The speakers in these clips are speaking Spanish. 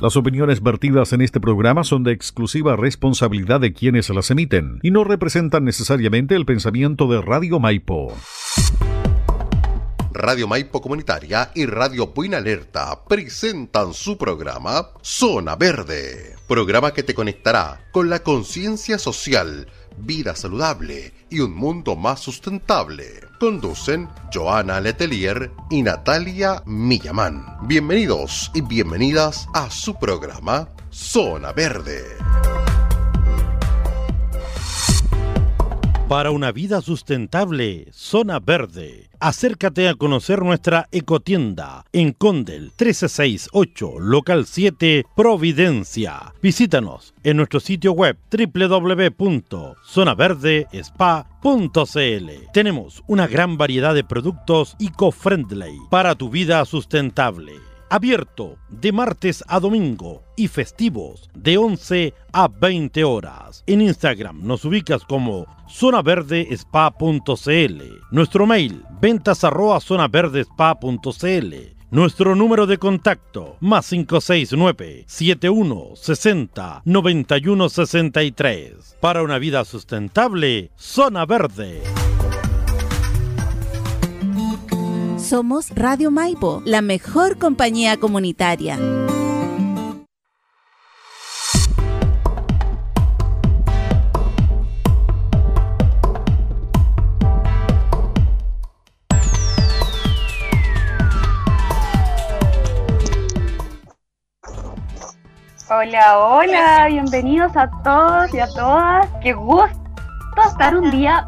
Las opiniones vertidas en este programa son de exclusiva responsabilidad de quienes las emiten y no representan necesariamente el pensamiento de Radio Maipo. Radio Maipo Comunitaria y Radio Buena Alerta presentan su programa Zona Verde, programa que te conectará con la conciencia social vida saludable y un mundo más sustentable. Conducen Joana Letelier y Natalia Millamán. Bienvenidos y bienvenidas a su programa Zona Verde. Para una vida sustentable, Zona Verde. Acércate a conocer nuestra ecotienda en Condel 1368, local 7, Providencia. Visítanos en nuestro sitio web www.zonaverdespa.cl. Tenemos una gran variedad de productos eco-friendly para tu vida sustentable abierto de martes a domingo y festivos de 11 a 20 horas. En Instagram nos ubicas como zonaverdespa.cl. Nuestro mail ventas arroba zonaverdespa.cl. Nuestro número de contacto más 569 7160 9163. Para una vida sustentable, Zona Verde. Somos Radio Maipo, la mejor compañía comunitaria. Hola, hola, bienvenidos a todos y a todas. Qué gusto estar un día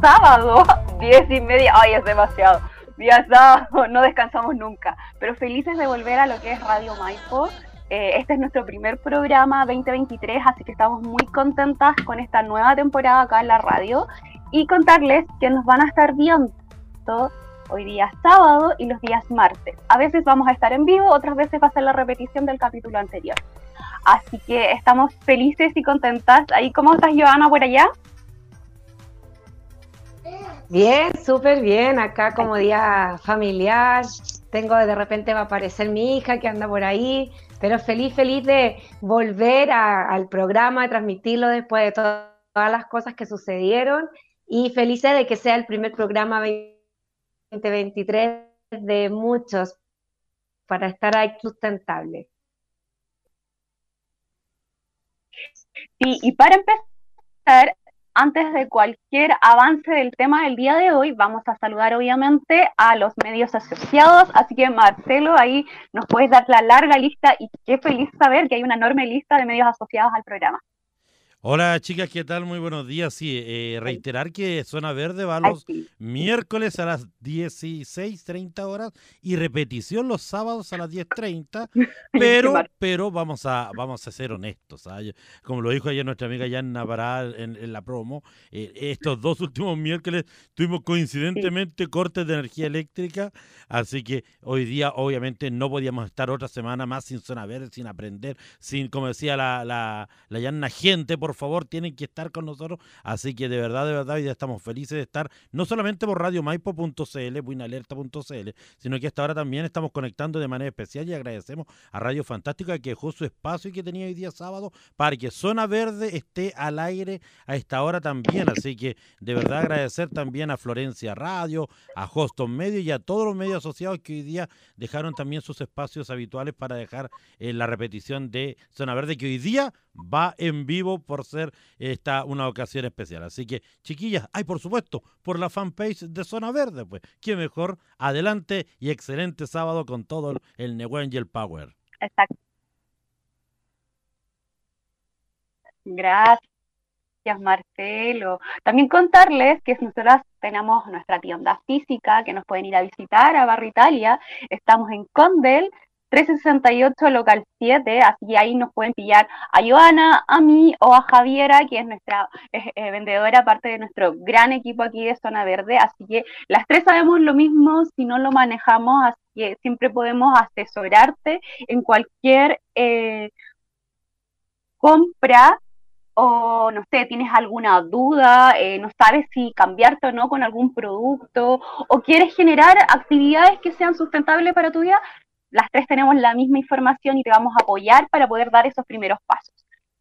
sábado, diez y media. Ay, es demasiado día sábado, no descansamos nunca, pero felices de volver a lo que es Radio Maipo. Eh, este es nuestro primer programa 2023, así que estamos muy contentas con esta nueva temporada acá en la radio y contarles que nos van a estar viendo hoy día sábado y los días martes. A veces vamos a estar en vivo, otras veces va a ser la repetición del capítulo anterior. Así que estamos felices y contentas. Ahí, ¿cómo estás, Joana, por allá? Bien, súper bien. Acá como día familiar. Tengo de repente va a aparecer mi hija que anda por ahí. Pero feliz, feliz de volver al programa, transmitirlo después de todas las cosas que sucedieron. Y feliz de que sea el primer programa 2023 de muchos para estar ahí sustentable. Sí, y para empezar, antes de cualquier avance del tema del día de hoy, vamos a saludar obviamente a los medios asociados. Así que Marcelo, ahí nos puedes dar la larga lista y qué feliz saber que hay una enorme lista de medios asociados al programa. Hola chicas, ¿qué tal? Muy buenos días. Sí, eh, reiterar que Zona Verde va los miércoles a las 16.30 horas y repetición los sábados a las 10.30, pero, pero vamos a vamos a ser honestos. ¿ah? Como lo dijo ayer nuestra amiga Jan Navarra en, la promo, eh, estos dos últimos miércoles tuvimos coincidentemente cortes de energía eléctrica, así que hoy día obviamente no podíamos estar otra semana más sin Zona Verde, sin aprender, sin, como decía la, la, la gente, por por favor, tienen que estar con nosotros. Así que de verdad, de verdad, ya estamos felices de estar, no solamente por radiomaipo.cl, buinalerta.cl, sino que hasta ahora también estamos conectando de manera especial y agradecemos a Radio Fantástica que dejó su espacio que tenía hoy día sábado para que Zona Verde esté al aire a esta hora también. Así que de verdad agradecer también a Florencia Radio, a Hoston Medio y a todos los medios asociados que hoy día dejaron también sus espacios habituales para dejar eh, la repetición de Zona Verde que hoy día va en vivo por ser esta una ocasión especial. Así que, chiquillas, hay por supuesto, por la fanpage de Zona Verde, pues, qué mejor, adelante y excelente sábado con todo el Newen y el Power. Exacto. Gracias. Marcelo. También contarles que nosotras tenemos nuestra tienda física que nos pueden ir a visitar a Barrio Italia. Estamos en Condel, 368 local 7, así que ahí nos pueden pillar a Joana, a mí o a Javiera, que es nuestra eh, vendedora, parte de nuestro gran equipo aquí de Zona Verde, así que las tres sabemos lo mismo si no lo manejamos, así que siempre podemos asesorarte en cualquier eh, compra o no sé, tienes alguna duda, eh, no sabes si cambiarte o no con algún producto, o quieres generar actividades que sean sustentables para tu vida, las tres tenemos la misma información y te vamos a apoyar para poder dar esos primeros pasos.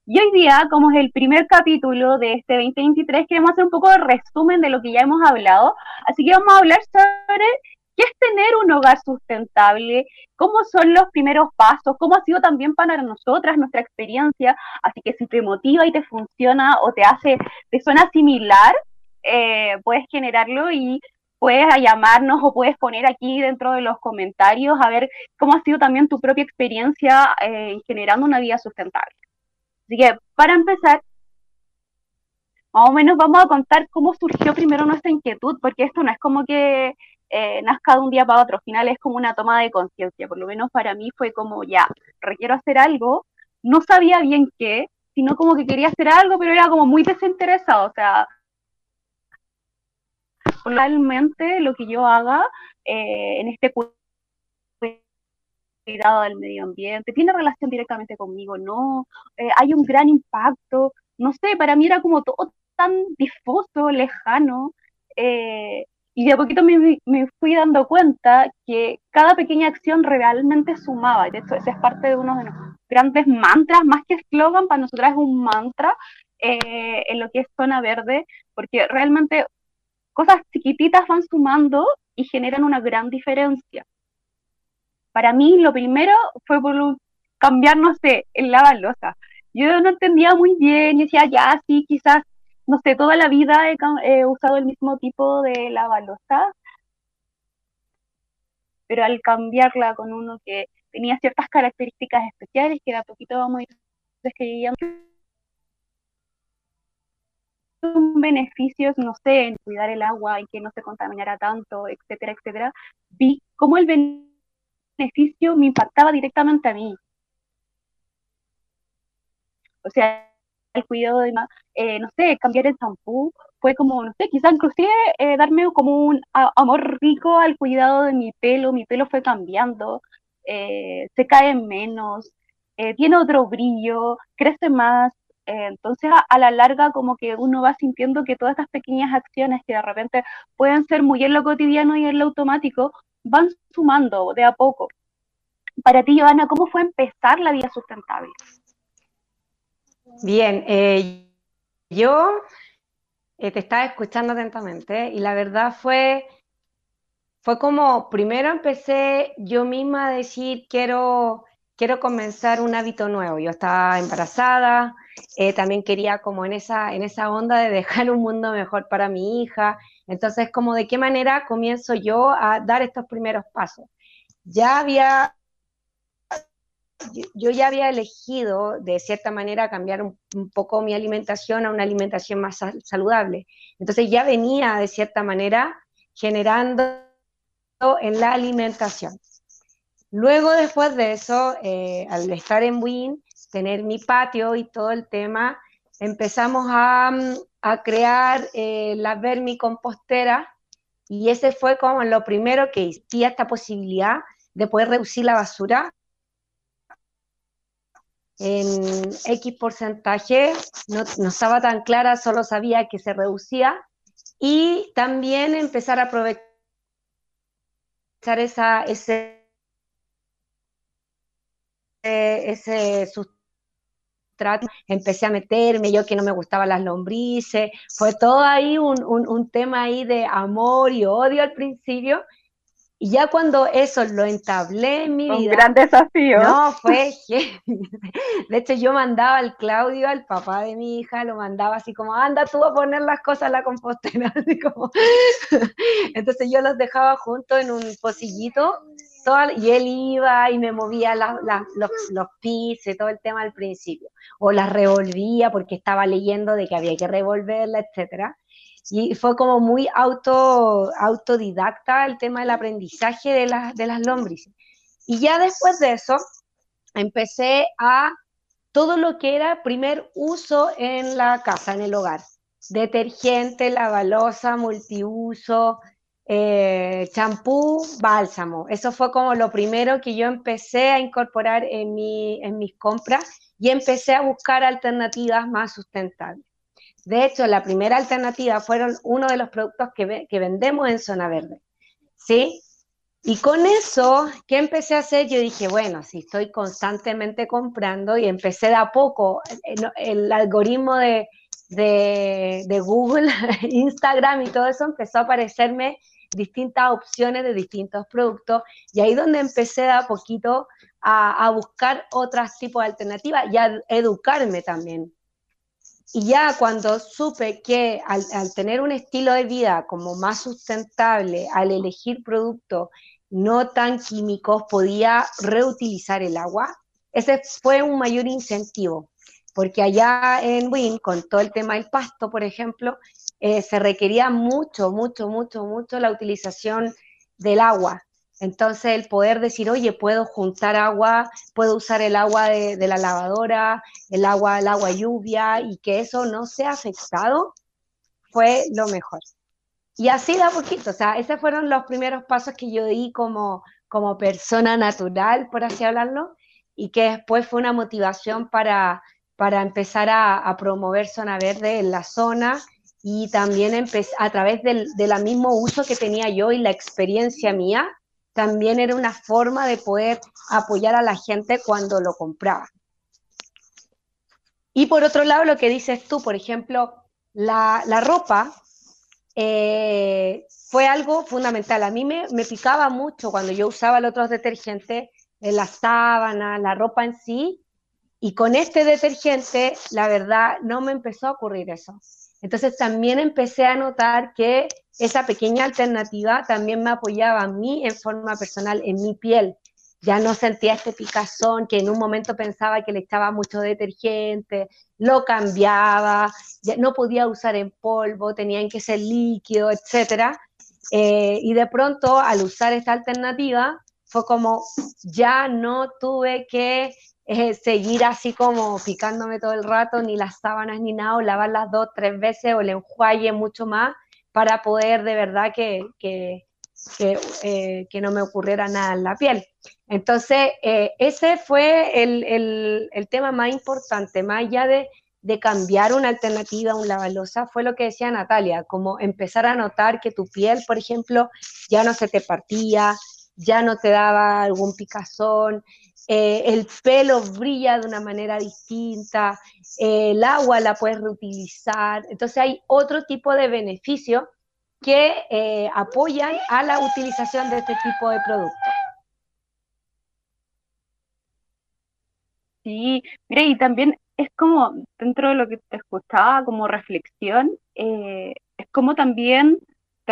Y hoy día, como es el primer capítulo de este 2023, queremos hacer un poco de resumen de lo que ya hemos hablado. Así que vamos a hablar sobre qué es tener un hogar sustentable, cómo son los primeros pasos, cómo ha sido también para nosotras nuestra experiencia. Así que si te motiva y te funciona o te hace, te suena similar, eh, puedes generarlo y puedes llamarnos o puedes poner aquí dentro de los comentarios a ver cómo ha sido también tu propia experiencia eh, generando una vida sustentable. Así que para empezar, más o menos vamos a contar cómo surgió primero nuestra inquietud, porque esto no es como que eh, nazca de un día para otro, al final es como una toma de conciencia, por lo menos para mí fue como ya, requiero hacer algo, no sabía bien qué, sino como que quería hacer algo, pero era como muy desinteresado, o sea, realmente lo que yo haga eh, en este cuidado del medio ambiente, tiene relación directamente conmigo, no, eh, hay un gran impacto, no sé, para mí era como todo tan difuso, lejano, eh, y de a poquito me, fui dando cuenta que cada pequeña acción realmente sumaba, de hecho ese es parte de uno de los grandes mantras, más que eslogan, para nosotros es un mantra en lo que es zona verde, porque realmente cosas chiquititas van sumando y generan una gran diferencia para mí lo primero fue por cambiar, no sé, el lavalosa. Yo no entendía muy bien decía, ya, sí, quizás, no sé, toda la vida he, usado el mismo tipo de lavalosa, pero al cambiarla con uno que tenía ciertas características especiales, que era poquito vamos a ir describiendo beneficios, no sé, en cuidar el agua, en que no se contaminara tanto, etcétera, etcétera, vi cómo el beneficio me impactaba directamente a mí. O sea, el cuidado de, eh, no sé, cambiar el champú fue como, no sé, quizás inclusive eh, darme como un amor rico al cuidado de mi pelo, mi pelo fue cambiando, eh, se cae menos, tiene otro brillo, crece más, entonces a, la larga como que uno va sintiendo que todas estas pequeñas acciones que de repente pueden ser muy en lo cotidiano y en lo automático, van sumando de a poco. Para ti, Joana, ¿cómo fue empezar la vida sustentable? Bien, eh, yo eh, te estaba escuchando atentamente y la verdad fue, fue como, primero empecé yo misma a decir, quiero, quiero comenzar un hábito nuevo. Yo estaba embarazada, eh, también quería como en esa, en esa onda de dejar un mundo mejor para mi hija. Entonces, como de qué manera comienzo yo a dar estos primeros pasos. Ya había yo ya había elegido de cierta manera cambiar un, poco mi alimentación a una alimentación más saludable. Entonces ya venía de cierta manera generando en la alimentación. Luego después de eso, eh, al estar en Win, tener mi patio y todo el tema, empezamos a, a crear eh, la vermicompostera. Y ese fue como lo primero que existía esta posibilidad de poder reducir la basura en X porcentaje, no, estaba tan clara, solo sabía que se reducía, y también empezar a aprovechar esa, ese, ese sustrato, empecé a meterme, yo que no me gustaban las lombrices, fue todo ahí un, un tema ahí de amor y odio al principio, y ya cuando eso lo entablé en mi vida. Un gran desafío. No, fue De hecho, yo mandaba al Claudio, al papá de mi hija, lo mandaba así como, anda tú a poner las cosas en la compostera. Así como... Entonces yo los dejaba juntos en un pocillito y él iba y me movía los, los pisos, todo el tema al principio. O las revolvía porque estaba leyendo de que había que revolverla, etcétera y fue como muy auto, autodidacta el tema del aprendizaje de, de las lombrices. Y ya después de eso, empecé a todo lo que era primer uso en la casa, en el hogar. Detergente, lavalosa, multiuso, eh, champú, bálsamo. Eso fue como lo primero que yo empecé a incorporar en, mi, en mis compras y empecé a buscar alternativas más sustentables. De hecho, la primera alternativa fueron uno de los productos que, vendemos en Zona Verde. ¿Sí? Y con eso, ¿qué empecé a hacer? Yo dije, bueno, si estoy constantemente comprando y empecé de a poco, eh, el, algoritmo de, de, Google, Instagram y todo eso empezó a aparecerme distintas opciones de distintos productos y ahí donde empecé a poquito a, a buscar otros tipos de alternativas y a educarme también. Y ya cuando supe que al, tener un estilo de vida como más sustentable, al elegir productos no tan químicos, podía reutilizar el agua, ese fue un mayor incentivo, porque allá en Win, con todo el tema del pasto, por ejemplo, eh, se requería mucho, mucho, mucho, mucho la utilización del agua. Entonces, el poder decir, oye, puedo juntar agua, puedo usar el agua de, la lavadora, el agua, el agua lluvia, y que eso no sea afectado, fue lo mejor. Y así da poquito, o sea, esos fueron los primeros pasos que yo di como, como persona natural, por así hablarlo, y que después fue una motivación para, para empezar a, promover zona verde en la zona y también a través del, del mismo uso que tenía yo y la experiencia mía, también era una forma de poder apoyar a la gente cuando lo compraba. Y por otro lado, lo que dices tú, por ejemplo, la, ropa eh, fue algo fundamental. A mí me, me, picaba mucho cuando yo usaba el otro detergente, la sábana, la ropa en sí, y con este detergente, la verdad, no me empezó a ocurrir eso. Entonces también empecé a notar que esa pequeña alternativa también me apoyaba a mí en forma personal, en mi piel. Ya no sentía este picazón que en un momento pensaba que le echaba mucho detergente, lo cambiaba, ya no podía usar en polvo, tenían que ser líquido, etc. Eh, y de pronto, al usar esta alternativa, fue como ya no tuve que seguir así como picándome todo el rato, ni las sábanas ni nada, o lavarlas dos, tres veces o el enjuague mucho más para poder de verdad que, que, que, eh, que no me ocurriera nada en la piel. Entonces, eh, ese fue el, el, el, tema más importante, más allá de, de cambiar una alternativa a un lavalosa, fue lo que decía Natalia, como empezar a notar que tu piel, por ejemplo, ya no se te partía, ya no te daba algún picazón, eh, el pelo brilla de una manera distinta, eh, el agua la puedes reutilizar. Entonces hay otro tipo de beneficios que eh, apoyan a la utilización de este tipo de productos. Sí, mira, y también es como, dentro de lo que te escuchaba como reflexión, es como también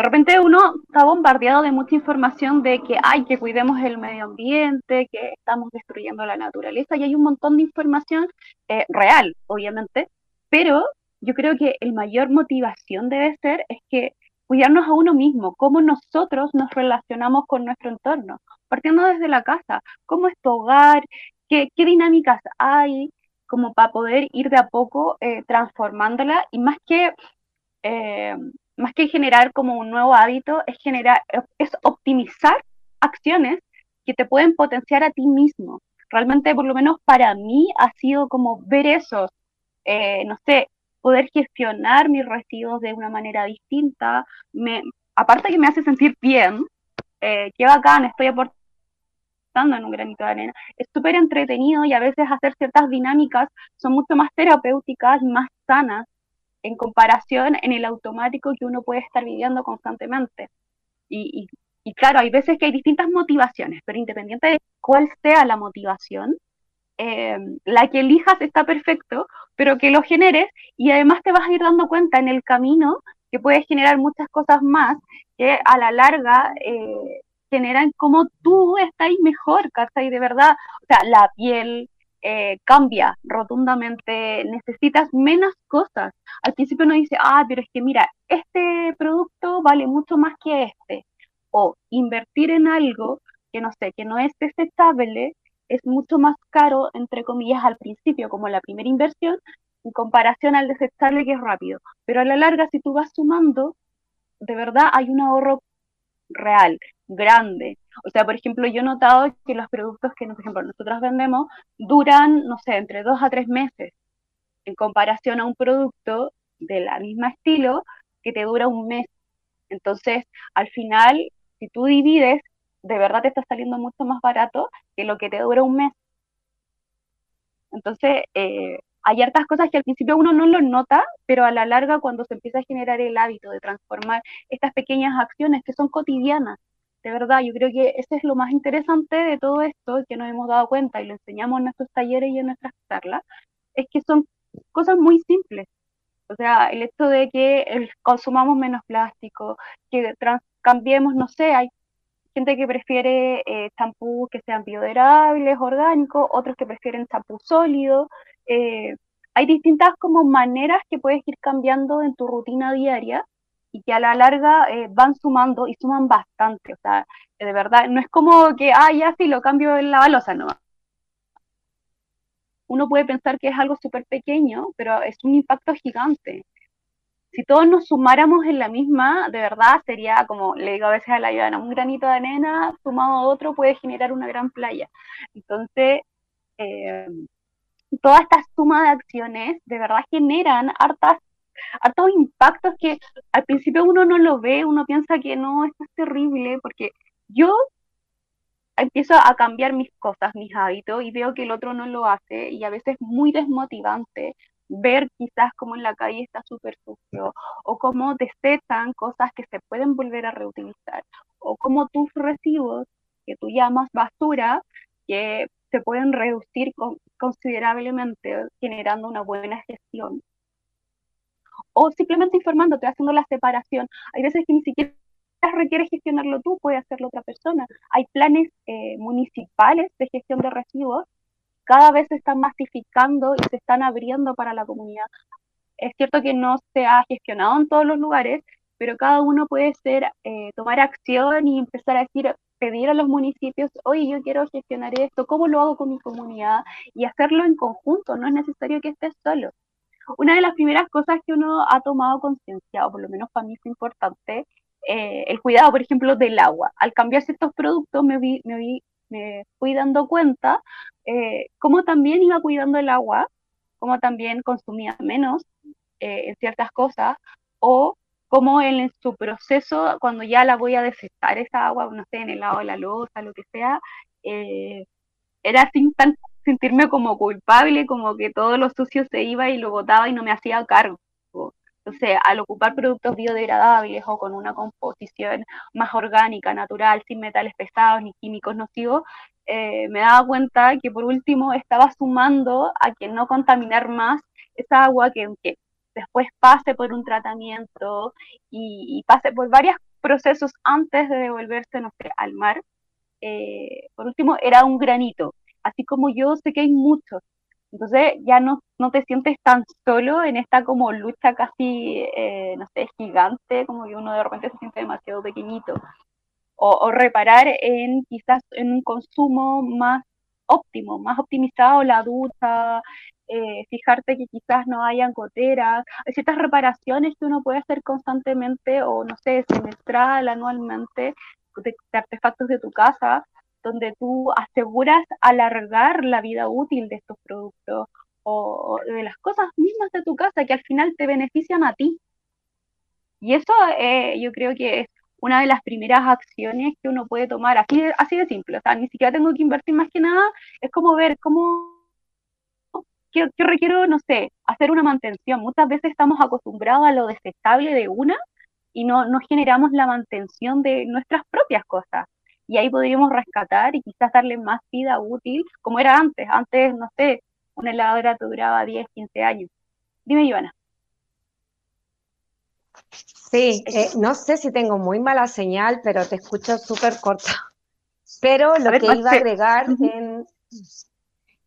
de repente uno está bombardeado de mucha información de que hay que cuidemos el medio ambiente, que estamos destruyendo la naturaleza y hay un montón de información eh, real, obviamente, pero yo creo que el mayor motivación debe ser es que cuidarnos a uno mismo, cómo nosotros nos relacionamos con nuestro entorno, partiendo desde la casa, cómo es tu hogar, qué, dinámicas hay, como para poder ir de a poco eh, transformándola y más que eh, más que generar como un nuevo hábito, es generar, es optimizar acciones que te pueden potenciar a ti mismo. Realmente, por lo menos para mí, ha sido como ver eso, eh, no sé, poder gestionar mis residuos de una manera distinta. Me, aparte que me hace sentir bien, eh, qué bacán, estoy aportando en un granito de arena. Es súper entretenido y a veces hacer ciertas dinámicas son mucho más terapéuticas y más sanas en comparación en el automático que uno puede estar viviendo constantemente. Y, y, claro, hay veces que hay distintas motivaciones, pero independiente de cuál sea la motivación, eh, la que elijas está perfecto, pero que lo generes y además te vas a ir dando cuenta en el camino que puedes generar muchas cosas más que a la larga eh, generan como tú estás mejor, y De verdad, o sea, la piel, eh, cambia rotundamente, necesitas menos cosas. Al principio uno dice, ah, pero es que mira, este producto vale mucho más que este. O invertir en algo que no sé, que no es desechable, es mucho más caro, entre comillas, al principio, como la primera inversión, en comparación al desechable que es rápido. Pero a la larga, si tú vas sumando, de verdad hay un ahorro real, grande. O sea, por ejemplo, yo he notado que los productos que, por ejemplo, nosotros vendemos duran, no sé, entre dos a tres meses, en comparación a un producto de la misma estilo que te dura un mes. Entonces, al final, si tú divides de verdad te está saliendo mucho más barato que lo que te dura un mes. Entonces, eh, hay hartas cosas que al principio uno no lo nota, pero a la larga cuando se empieza a generar el hábito de transformar estas pequeñas acciones que son cotidianas, de verdad, yo creo que ese es lo más interesante de todo esto que nos hemos dado cuenta y lo enseñamos en nuestros talleres y en nuestras charlas, es que son cosas muy simples. O sea, el hecho de que consumamos menos plástico, que cambiemos, no sé, hay gente que prefiere eh, champús que sean biodegradables, orgánicos, otros que prefieren champú sólido. Eh, hay distintas como maneras que puedes ir cambiando en tu rutina diaria y que a la larga eh, van sumando y suman bastante. O sea, de verdad, no es como que, ah, ya sí, lo cambio en la balosa, no. Uno puede pensar que es algo súper pequeño, pero es un impacto gigante si todos nos sumáramos en la misma, de verdad sería como, le digo a veces a la ayuda, un granito de arena sumado a otro puede generar una gran playa. Entonces, eh, toda esta suma de acciones de verdad generan hartas, hartos impactos que al principio uno no lo ve, uno piensa que no, esto es terrible, porque yo empiezo a cambiar mis cosas, mis hábitos, y veo que el otro no lo hace, y a veces es muy desmotivante, ver quizás cómo en la calle está súper sucio, o cómo desechan cosas que se pueden volver a reutilizar, o cómo tus residuos, que tú llamas basura, que se pueden reducir considerablemente generando una buena gestión. O simplemente informándote, haciendo la separación. Hay veces que ni siquiera requiere gestionarlo tú, puede hacerlo otra persona. Hay planes eh, municipales de gestión de residuos cada vez se están masificando y se están abriendo para la comunidad. Es cierto que no se ha gestionado en todos los lugares, pero cada uno puede ser, eh, tomar acción y empezar a decir, pedir a los municipios, oye, yo quiero gestionar esto, ¿cómo lo hago con mi comunidad? Y hacerlo en conjunto, no es necesario que estés solo. Una de las primeras cosas que uno ha tomado conciencia, o por lo menos para mí fue importante, eh, el cuidado, por ejemplo, del agua. Al cambiar ciertos productos me vi, me vi me fui dando cuenta eh, cómo también iba cuidando el agua, cómo también consumía menos eh, en ciertas cosas, o cómo en su proceso, cuando ya la voy a desectar esa agua, no sé, en el lado de la losa, lo que sea, eh, era sin tan, sentirme como culpable, como que todo lo sucio se iba y lo botaba y no me hacía cargo. Entonces, al ocupar productos biodegradables o con una composición más orgánica, natural, sin metales pesados ni químicos nocivos, eh, me daba cuenta que por último estaba sumando a que no contaminar más esa agua que, después pase por un tratamiento y, pase por varios procesos antes de devolverse, no sé, al mar. Eh, por último, era un granito. Así como yo sé que hay muchos entonces ya no, no te sientes tan solo en esta como lucha casi, eh, no sé, gigante, como que uno de repente se siente demasiado pequeñito. O, reparar en quizás en un consumo más óptimo, más optimizado la ducha, eh, fijarte que quizás no hayan goteras, hay ciertas reparaciones que uno puede hacer constantemente o no sé, semestral, anualmente, de artefactos de tu casa, donde tú aseguras alargar la vida útil de estos productos o de las cosas mismas de tu casa que al final te benefician a ti. Y eso eh, yo creo que es una de las primeras acciones que uno puede tomar, así de, así de simple, o sea, ni siquiera tengo que invertir más que nada, es como ver cómo, qué, requiero, no sé, hacer una mantención. Muchas veces estamos acostumbrados a lo desechable de una y no, no generamos la mantención de nuestras propias cosas y ahí podríamos rescatar y quizás darle más vida útil, como era antes. Antes, no sé, una heladera te duraba 10, 15 años. Dime, Ivana. Sí, eh, no sé si tengo muy mala señal, pero te escucho súper corta. Pero lo que iba a agregar en,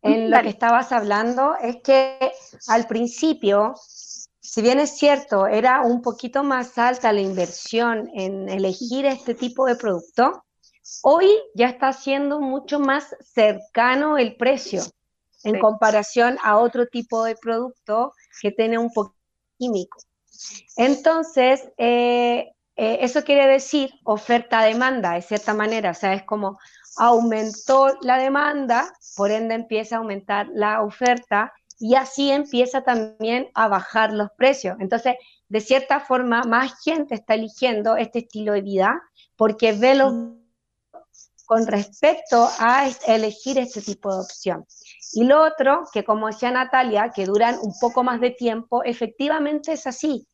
en lo que estabas hablando es que al principio, si bien es cierto, era un poquito más alta la inversión en elegir este tipo de producto, Hoy ya está siendo mucho más cercano el precio en comparación a otro tipo de producto que tiene un poco químico. Entonces, eh, eh, eso quiere decir oferta-demanda, de cierta manera, o sea, es como aumentó la demanda, por ende empieza a aumentar la oferta y así empieza también a bajar los precios. Entonces, de cierta forma, más gente está eligiendo este estilo de vida porque ve los con respecto a elegir este tipo de opción. Y lo otro, que como decía Natalia, que duran un poco más de tiempo, efectivamente es así.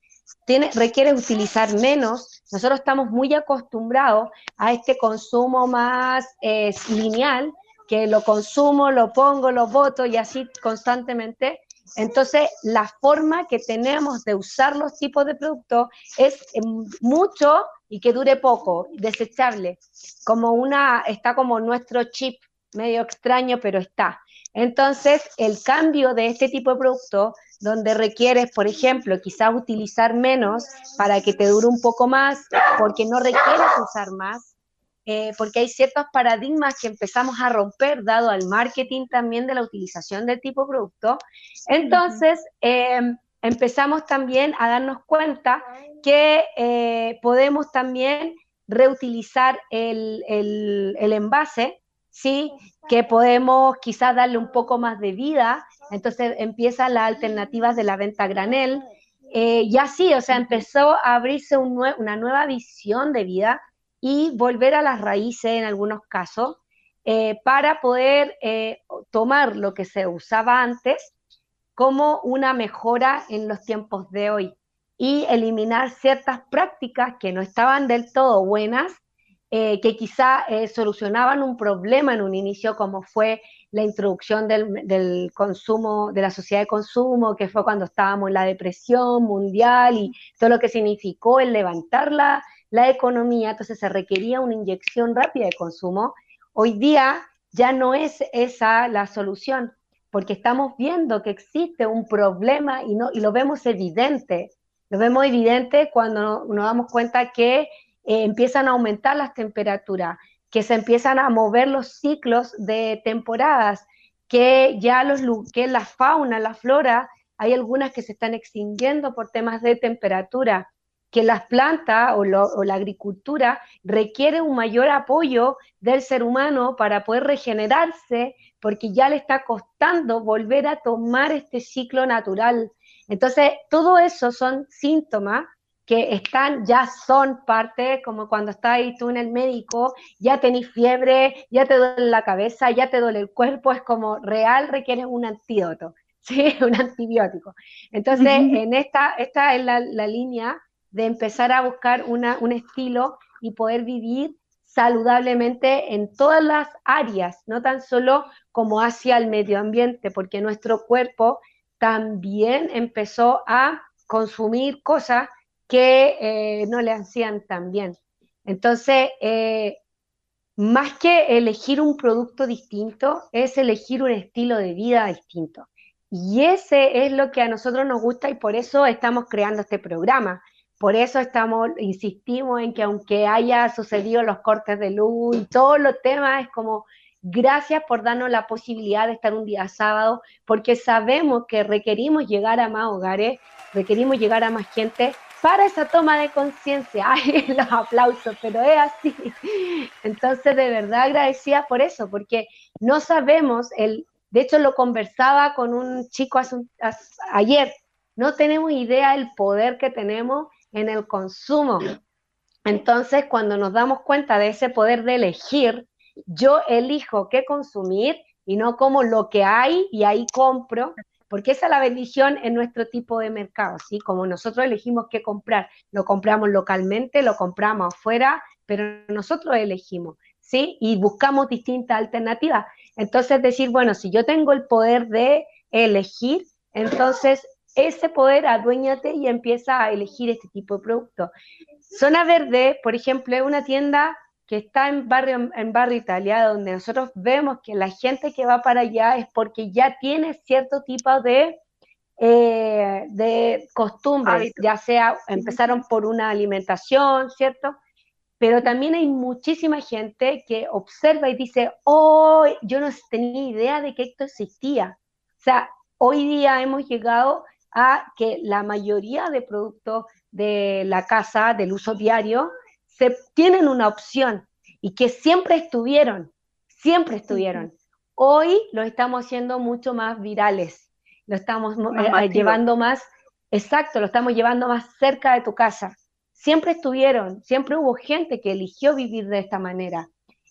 Tiene, requiere utilizar menos. Nosotros estamos muy acostumbrados a este consumo más eh, lineal, que lo consumo, lo pongo, lo voto y así constantemente. Entonces, la forma que tenemos de usar los tipos de productos es em, mucho y que dure poco, desechable, como una, está como nuestro chip, medio extraño, pero está. Entonces, el cambio de este tipo de producto, donde requieres, por ejemplo, quizás utilizar menos para que te dure un poco más, porque no requieres usar más, eh, porque hay ciertos paradigmas que empezamos a romper, dado al marketing también de la utilización del tipo de producto. Entonces, em, empezamos también a darnos cuenta que eh, podemos también reutilizar el, envase, ¿sí? que podemos quizás darle un poco más de vida, entonces empiezan las alternativas de la venta granel, eh, y así, o sea, empezó a abrirse una nueva visión de vida y volver a las raíces en algunos casos eh, para poder tomar lo que se usaba antes como una mejora en los tiempos de hoy y eliminar ciertas prácticas que no estaban del todo buenas, eh, que quizá eh, solucionaban un problema en un inicio, como fue la introducción del, consumo, de la sociedad de consumo, que fue cuando estábamos en la depresión mundial y todo lo que significó el levantar la, la economía, entonces se requería una inyección rápida de consumo. Hoy día ya no es esa la solución, porque estamos viendo que existe un problema y, no, y lo vemos evidente. Lo vemos evidente cuando nos damos cuenta que eh, empiezan a aumentar las temperaturas, que se empiezan a mover los ciclos de temporadas, que ya los, que la fauna, la flora, hay algunas que se están extinguiendo por temas de temperatura, que las plantas o, o, la agricultura requiere un mayor apoyo del ser humano para poder regenerarse, porque ya le está costando volver a tomar este ciclo natural. Entonces, todo eso son síntomas que están, ya son parte, como cuando estás ahí tú en el médico, ya tenés fiebre, ya te duele la cabeza, ya te duele el cuerpo, es como real, requiere un antídoto, ¿sí? un antibiótico. Entonces, en esta, esta es la, la, línea de empezar a buscar una, un estilo y poder vivir saludablemente en todas las áreas, no tan solo como hacia el medio ambiente, porque nuestro cuerpo también empezó a consumir cosas que eh, no le hacían tan bien. Entonces, eh, más que elegir un producto distinto, es elegir un estilo de vida distinto. Y ese es lo que a nosotros nos gusta y por eso estamos creando este programa. Por eso estamos, insistimos en que aunque haya sucedido los cortes de luz y todos los temas, es como Gracias por darnos la posibilidad de estar un día sábado, porque sabemos que requerimos llegar a más hogares, requerimos llegar a más gente para esa toma de conciencia. Ay, los aplausos, pero es así. Entonces, de verdad agradecida por eso, porque no sabemos, el, de hecho lo conversaba con un chico ayer, no tenemos idea del poder que tenemos en el consumo. Entonces, cuando nos damos cuenta de ese poder de elegir, yo elijo qué consumir y no como lo que hay y ahí compro, porque esa es la bendición en nuestro tipo de mercado, ¿sí? Como nosotros elegimos qué comprar, lo compramos localmente, lo compramos afuera, pero nosotros elegimos, ¿sí? Y buscamos distintas alternativas. Entonces decir, bueno, si yo tengo el poder de elegir, entonces ese poder aduéñate y empieza a elegir este tipo de producto. Zona Verde, por ejemplo, es una tienda que está en barrio, en barrio Italia, donde nosotros vemos que la gente que va para allá es porque ya tiene cierto tipo de, eh, de costumbres, ya sea empezaron por una alimentación, ¿cierto? Pero también hay muchísima gente que observa y dice, oh, yo no tenía idea de que esto existía. O sea, hoy día hemos llegado a que la mayoría de productos de la casa, del uso diario, se tienen una opción y que siempre estuvieron, siempre estuvieron. Hoy lo estamos haciendo mucho más virales, lo estamos eh, llevando más, exacto, lo estamos llevando más cerca de tu casa. Siempre estuvieron, siempre hubo gente que eligió vivir de esta manera.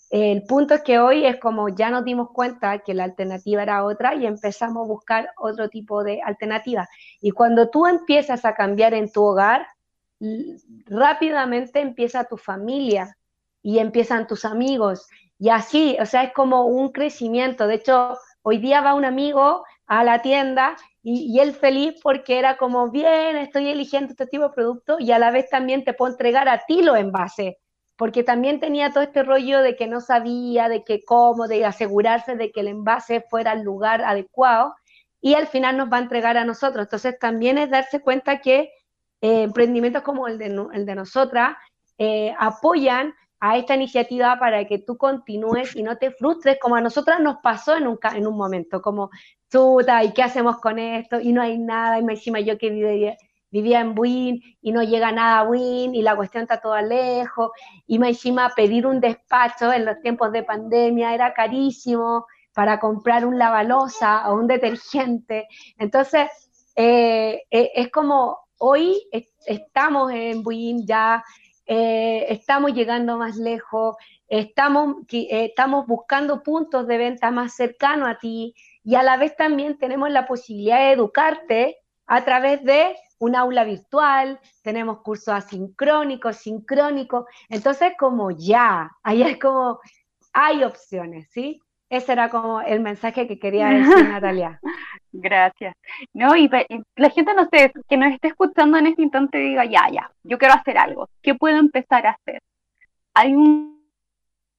El punto es que hoy es como ya nos dimos cuenta que la alternativa era otra y empezamos a buscar otro tipo de alternativa. Y cuando tú empiezas a cambiar en tu hogar, rápidamente empieza tu familia y empiezan tus amigos. Y así, o sea, es como un crecimiento. De hecho, hoy día va un amigo a la tienda y, él feliz porque era como, bien, estoy eligiendo este tipo de producto y a la vez también te puedo entregar a ti los envases porque también tenía todo este rollo de que no sabía, de que cómo, de asegurarse de que el envase fuera al lugar adecuado y al final nos va a entregar a nosotros. Entonces también es darse cuenta que eh, emprendimientos como el de, el de nosotras eh, apoyan a esta iniciativa para que tú continúes y no te frustres, como a nosotras nos pasó en un, un momento, como, chuta, ¿y qué hacemos con esto? Y no hay nada, y encima yo que vivía en Buin y no llega nada a Buin y la cuestión está toda lejos. Y me encima pedir un despacho en los tiempos de pandemia era carísimo para comprar un lavalosa o un detergente. Entonces, eh, eh, es como hoy estamos en Buin ya, eh, estamos llegando más lejos, estamos, estamos buscando puntos de venta más cercanos a ti y a la vez también tenemos la posibilidad de educarte a través de un aula virtual, tenemos cursos asincrónicos, sincrónicos, entonces como ya, ahí es como, hay opciones, ¿sí? Ese era como el mensaje que quería decir Natalia. Gracias. No, y, la gente, no sé, que nos esté escuchando en este instante diga, ya, ya, yo quiero hacer algo, ¿qué puedo empezar a hacer? Hay un,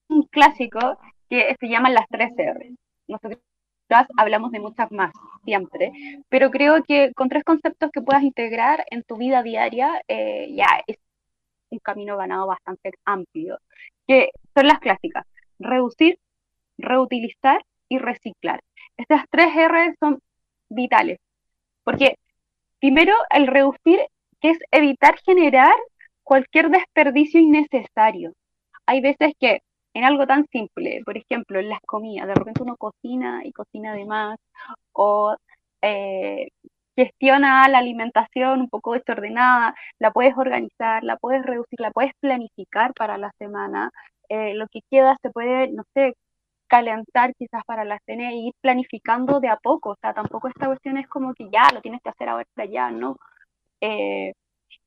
un clásico que se llama las tres R. Nosotros hablamos de muchas más siempre, pero creo que con tres conceptos que puedas integrar en tu vida diaria eh, ya es un camino ganado bastante amplio, que son las clásicas, reducir, reutilizar y reciclar. Estas tres R son vitales, porque primero el reducir, que es evitar generar cualquier desperdicio innecesario. Hay veces que en algo tan simple, por ejemplo, en las comidas, de repente uno cocina y cocina de más, o eh, gestiona la alimentación un poco desordenada, la puedes organizar, la puedes reducir, la puedes planificar para la semana, eh, lo que queda se puede, no sé, calentar quizás para la cena e ir planificando de a poco, o sea, tampoco esta cuestión es como que ya lo tienes que hacer ahora ya, ¿no? Eh,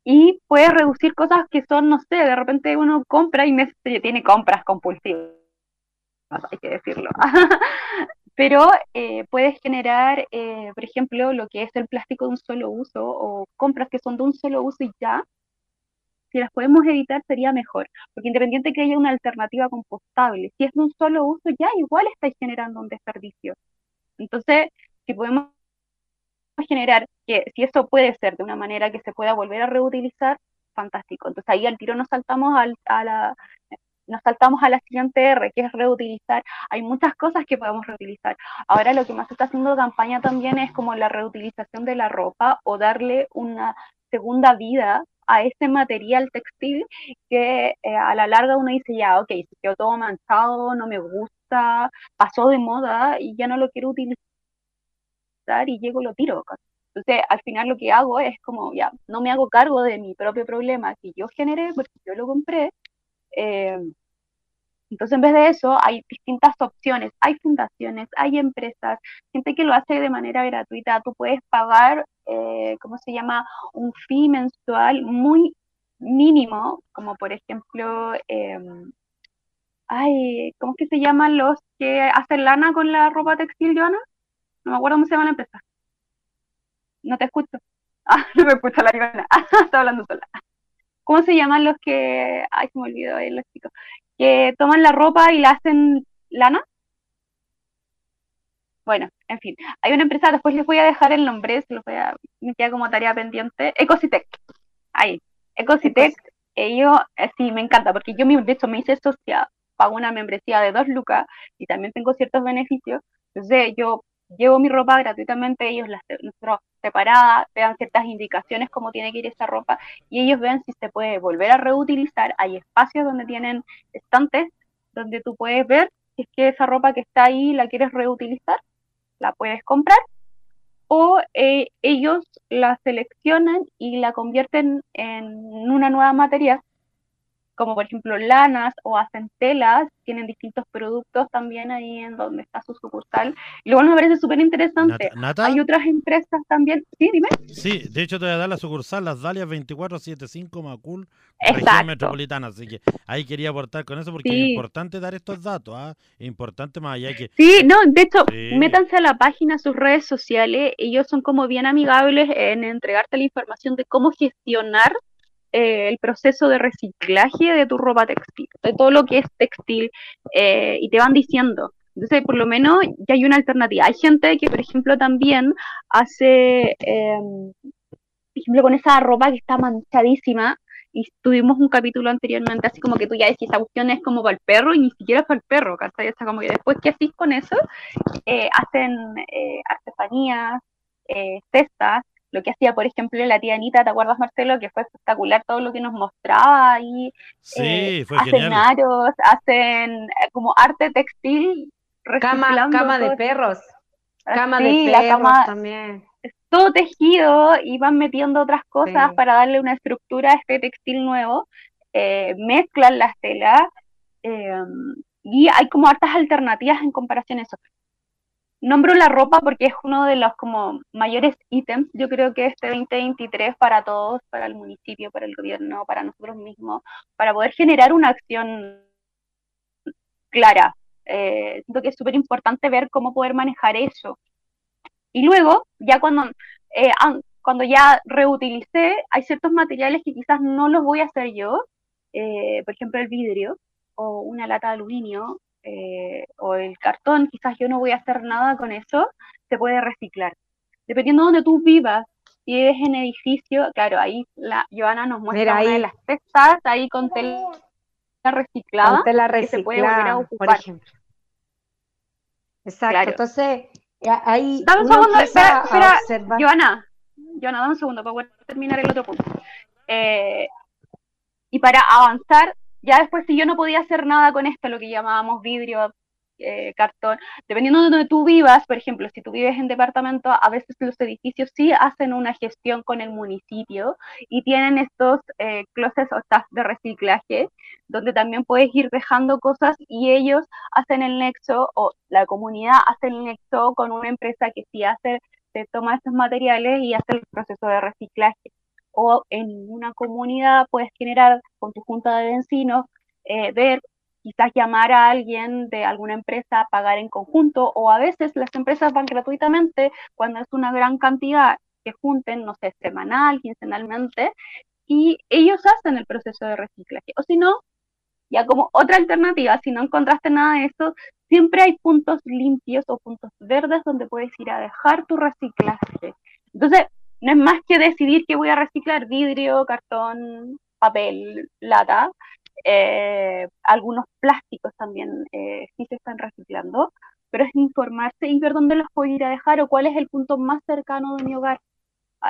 y puede reducir cosas que son, no sé, de repente uno compra y tiene compras compulsivas, hay que decirlo. Pero eh, puedes generar, eh, por ejemplo, lo que es el plástico de un solo uso o compras que son de un solo uso y ya, si las podemos evitar sería mejor, porque independiente que haya una alternativa compostable, si es de un solo uso ya igual estáis generando un desperdicio. Entonces, si podemos generar que si eso puede ser de una manera que se pueda volver a reutilizar, fantástico. Entonces ahí al tiro nos saltamos a la nos saltamos a la siguiente R, que es reutilizar. Hay muchas cosas que podemos reutilizar. Ahora lo que más está haciendo campaña también es como la reutilización de la ropa o darle una segunda vida a ese material textil que eh, a la larga uno dice ya, ok, se quedó todo manchado, no me gusta, pasó de moda y ya no lo quiero utilizar y llego y lo tiro. Entonces, al final lo que hago es como, ya, no me hago cargo de mi propio problema que yo generé porque yo lo compré. Eh, entonces, en vez de eso, hay distintas opciones. Hay fundaciones, hay empresas, gente que lo hace de manera gratuita. Tú puedes pagar, eh, ¿cómo se llama? Un fee mensual muy mínimo, como por ejemplo, eh, ay, ¿cómo es que se llaman los que hacen lana con la ropa textil, Joana? No me acuerdo cómo se llama la empresa. No te escucho. Ah, no me escucha la Ivana. está hablando sola. ¿Cómo se llaman los que. Ay, se me olvidó ahí los chicos. Que toman la ropa y la hacen lana. Bueno, en fin. Hay una empresa, después les voy a dejar el nombre, se los voy a. Me queda como tarea pendiente. Ecositec. Ahí. Ecositec. Ellos, eh, sí, me encanta, porque yo, de hecho, me hice socia, pago una membresía de dos lucas y también tengo ciertos beneficios. Entonces, yo llevo mi ropa gratuitamente, ellos las nosotros separada, te dan ciertas indicaciones cómo tiene que ir esa ropa y ellos ven si se puede volver a reutilizar. Hay espacios donde tienen estantes donde tú puedes ver si es que esa ropa que está ahí la quieres reutilizar, la puedes comprar o eh, ellos la seleccionan y la convierten en una nueva materia como por ejemplo lanas o hacen telas, tienen distintos productos también ahí en donde está su sucursal. Y luego me parece súper interesante. Hay otras empresas también. Sí, dime. Sí, de hecho te voy a dar la sucursal, las Dalias 2475 Macul, región metropolitana. Así que ahí quería aportar con eso porque es importante dar estos datos. ¿ah? Es importante más allá que. Sí, no, de hecho, métanse a la página, a sus redes sociales. Ellos son como bien amigables en entregarte la información de cómo gestionar eh, el proceso de reciclaje de tu ropa textil, de todo lo que es textil, eh, y te van diciendo. Entonces, por lo menos ya hay una alternativa. Hay gente que, por ejemplo, también hace, em, por ejemplo, con esa ropa que está manchadísima, y tuvimos un capítulo anteriormente, así como que tú ya decís, esa cuestión es como para el perro y ni siquiera para el perro, ¿cachai? Está como que después que haces con eso, eh, hacen artesanías, cestas, lo que hacía, por ejemplo, la tía Anita, ¿te acuerdas, Marcelo? Que fue espectacular todo lo que nos mostraba ahí. Sí, eh, fue hacen aros, hacen eh, como arte textil. Cama, cama de perros. Cama de perros también. Todo tejido y van metiendo otras cosas para darle una estructura a este textil nuevo. Eh, mezclan las telas y hay como hartas alternativas en comparación a eso. Nombro la ropa porque es uno de los como mayores ítems, yo creo que este 2023 para todos, para el municipio, para el gobierno, para nosotros mismos, para poder generar una acción clara. Eh, siento que es súper importante ver cómo poder manejar eso. Y luego, ya cuando, eh, cuando ya reutilicé, hay ciertos materiales que quizás no los voy a hacer yo, eh, por ejemplo el vidrio o una lata de aluminio eh, o el cartón, quizás yo no voy a hacer nada con eso, se puede reciclar. Dependiendo de donde tú vivas, si vives en edificio, claro, ahí la Joana nos muestra una de las cestas ahí con tela reciclada, con tela reciclada, que se puede volver a ocupar. por ejemplo. Exacto, entonces ahí dame un segundo, espera, espera Joana, Joana, dame un segundo para poder terminar el otro punto. Eh, y para avanzar, ya después, si yo no podía hacer nada con esto, lo que llamábamos vidrio, eh, cartón, dependiendo de donde tú vivas, por ejemplo, si tú vives en departamento, a veces los edificios sí hacen una gestión con el municipio y tienen estos eh, closets o staff de reciclaje, donde también puedes ir dejando cosas y ellos hacen el nexo o la comunidad hace el nexo con una empresa que sí hace, se toma estos materiales y hace el proceso de reciclaje o en una comunidad puedes generar con tu junta de vecinos, eh, ver, quizás llamar a alguien de alguna empresa, pagar en conjunto, o a veces las empresas van gratuitamente cuando es una gran cantidad que junten, no sé, semanal, quincenalmente, y ellos hacen el proceso de reciclaje. O si no, ya como otra alternativa, si no encontraste nada de eso, siempre hay puntos limpios o puntos verdes donde puedes ir a dejar tu reciclaje. Entonces, no es más que decidir que voy a reciclar vidrio, cartón, papel, lata. Eh, algunos plásticos también eh, sí se están reciclando, pero es informarse y ver dónde los puedo ir a dejar o cuál es el punto más cercano de mi hogar.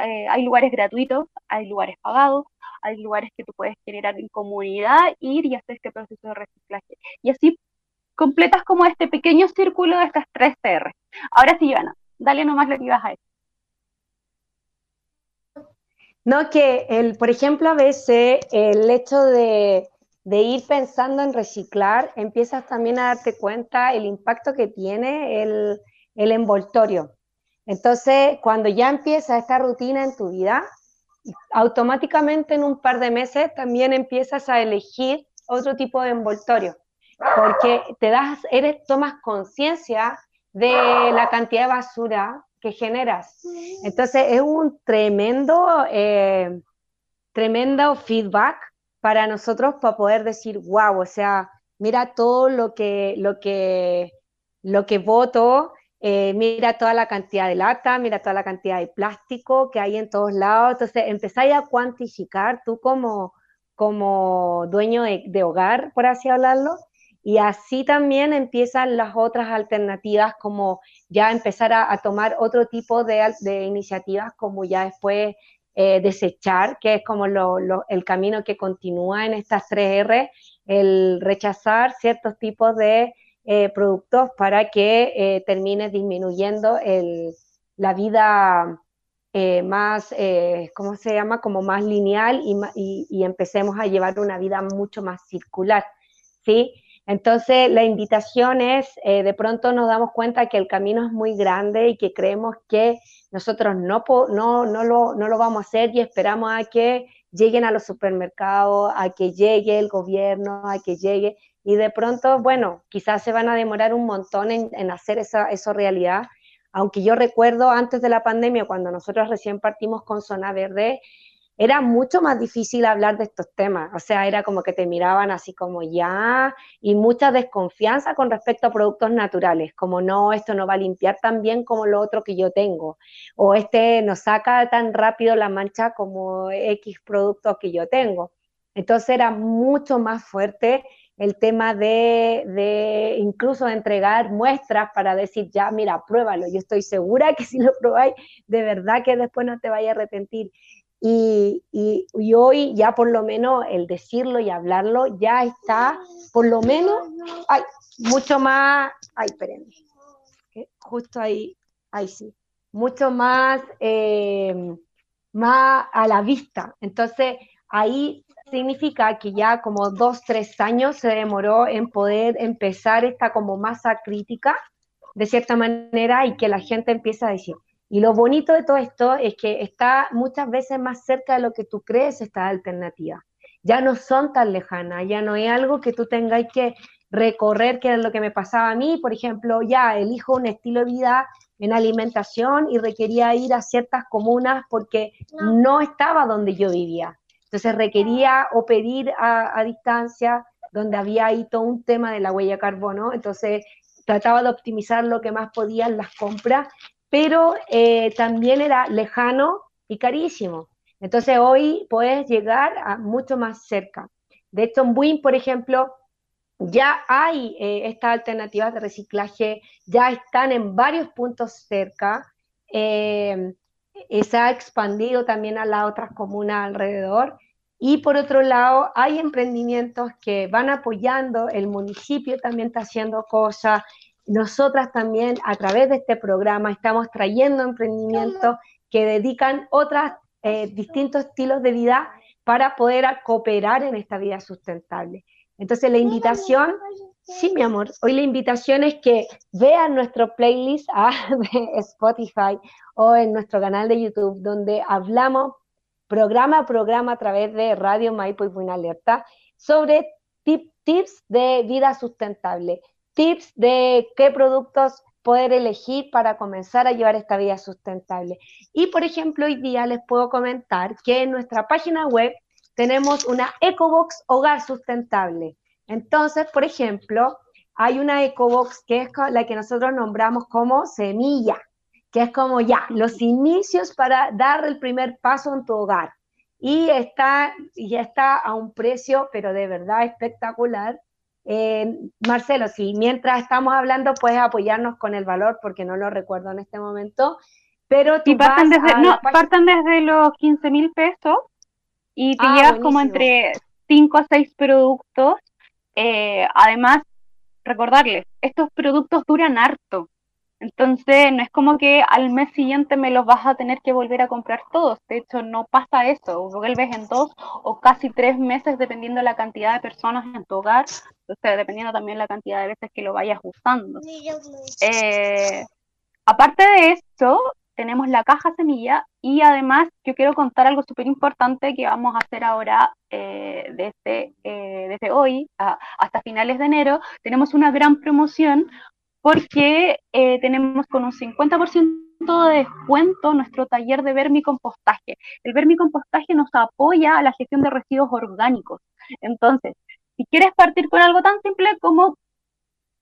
Eh, hay lugares gratuitos, hay lugares pagados, hay lugares que tú puedes generar en comunidad, ir y hacer este proceso de reciclaje. Y así completas como este pequeño círculo de estas tres CR. Ahora sí, Joana, dale nomás lo que ibas a decir. No, que el, por ejemplo, a veces el hecho de, ir pensando en reciclar, empiezas también a darte cuenta el impacto que tiene el, envoltorio. Entonces, cuando ya empieza esta rutina en tu vida, automáticamente en un par de meses también empiezas a elegir otro tipo de envoltorio, porque te das, eres, tomas conciencia de la cantidad de basura que generas. Entonces es un tremendo, eh, tremendo feedback para nosotros para poder decir, wow, o sea, mira todo lo que, lo que, lo que voto, eh, mira toda la cantidad de lata, mira toda la cantidad de plástico que hay en todos lados. Entonces empezáis a cuantificar tú como, como dueño de, de hogar, por así hablarlo, y así también empiezan las otras alternativas, como ya empezar a, tomar otro tipo de, iniciativas, como ya después eh, desechar, que es como el camino que continúa en estas tres R, el rechazar ciertos tipos de eh, productos para que eh, termine disminuyendo la vida más, ¿cómo se llama? Como más lineal y, y, empecemos a llevar una vida mucho más circular, ¿sí? Entonces, la invitación es, eh, de pronto nos damos cuenta que el camino es muy grande y que creemos que nosotros no, no, no, lo, no lo vamos a hacer y esperamos a que lleguen a los supermercados, a que llegue el gobierno, a que llegue, y de pronto, bueno, quizás se van a demorar un montón en, en hacer esa, eso realidad, aunque yo recuerdo antes de la pandemia, cuando nosotros recién partimos con Zona Verde, era mucho más difícil hablar de estos temas, o sea, era como que te miraban así como ya, y mucha desconfianza con respecto a productos naturales, como no, esto no va a limpiar tan bien como lo otro que yo tengo, o este no saca tan rápido la mancha como X producto que yo tengo. Entonces era mucho más fuerte el tema de, de, incluso entregar muestras para decir, ya, mira, pruébalo, yo estoy segura que si lo probáis, de verdad que después no te vaya a arrepentir. Y, y, hoy ya por lo menos el decirlo y hablarlo ya está, por lo menos, mucho más, ay, espérenme, justo ahí, ahí sí, mucho más, eh, más a la vista. Entonces, ahí significa que ya como dos, tres años se demoró en poder empezar esta como masa crítica, de cierta manera, y que la gente empieza a decir. Y lo bonito de todo esto es que está muchas veces más cerca de lo que tú crees esta alternativa. Ya no son tan lejanas, ya no es algo que tú tengas que recorrer, que es lo que me pasaba a mí, por ejemplo, ya elijo un estilo de vida en alimentación y requería ir a ciertas comunas porque no estaba donde yo vivía. Entonces requería o pedir a, distancia, donde había ahí todo un tema de la huella carbono, entonces trataba de optimizar lo que más podía en las compras, pero eh, también era lejano y carísimo. Entonces hoy puedes llegar a mucho más cerca. De hecho, en Buin, por ejemplo, ya hay eh, estas alternativas de reciclaje, ya están en varios puntos cerca. Eh, se ha expandido también a las otras comunas alrededor. Y por otro lado, hay emprendimientos que van apoyando, el municipio también está haciendo cosas. Nosotras también a través de este programa estamos trayendo emprendimientos que dedican otros eh, distintos estilos de vida para poder cooperar en esta vida sustentable. Entonces la invitación, sí mi amor, hoy la invitación es que vean nuestro playlist ah, de Spotify o en nuestro canal de YouTube donde hablamos programa a programa a través de Radio Maipo y Buena Alerta sobre tips de vida sustentable, tips de qué productos poder elegir para comenzar a llevar esta vida sustentable. Y por ejemplo, hoy día les puedo comentar que en nuestra página web tenemos una EcoBox Hogar Sustentable. Entonces, por ejemplo, hay una EcoBox que es la que nosotros nombramos como semilla que es como ya, los inicios para dar el primer paso en tu hogar. Y está, y está a un precio, pero de verdad espectacular. Eh, Marcelo, si mientras estamos hablando puedes apoyarnos con el valor, porque no lo recuerdo en este momento, pero tú partan, desde, no, partan desde los 15 mil pesos y te ah, llevas como entre 5 a 6 productos. Eh, además, recordarles, estos productos duran harto. Entonces, no es como que al mes siguiente me los vas a tener que volver a comprar todos. De hecho, no pasa eso. Vuelves en dos o casi tres meses, dependiendo de la cantidad de personas en tu hogar. Entonces, dependiendo también la cantidad de veces que lo vayas usando. Eh, aparte de esto, tenemos la caja semilla y además yo quiero contar algo súper importante que vamos a hacer ahora eh, desde, eh, desde hoy hasta finales de enero. Tenemos una gran promoción porque eh, tenemos con un 50% de descuento nuestro taller de vermicompostaje. El vermicompostaje nos apoya a la gestión de residuos orgánicos. Entonces, si quieres partir con algo tan simple como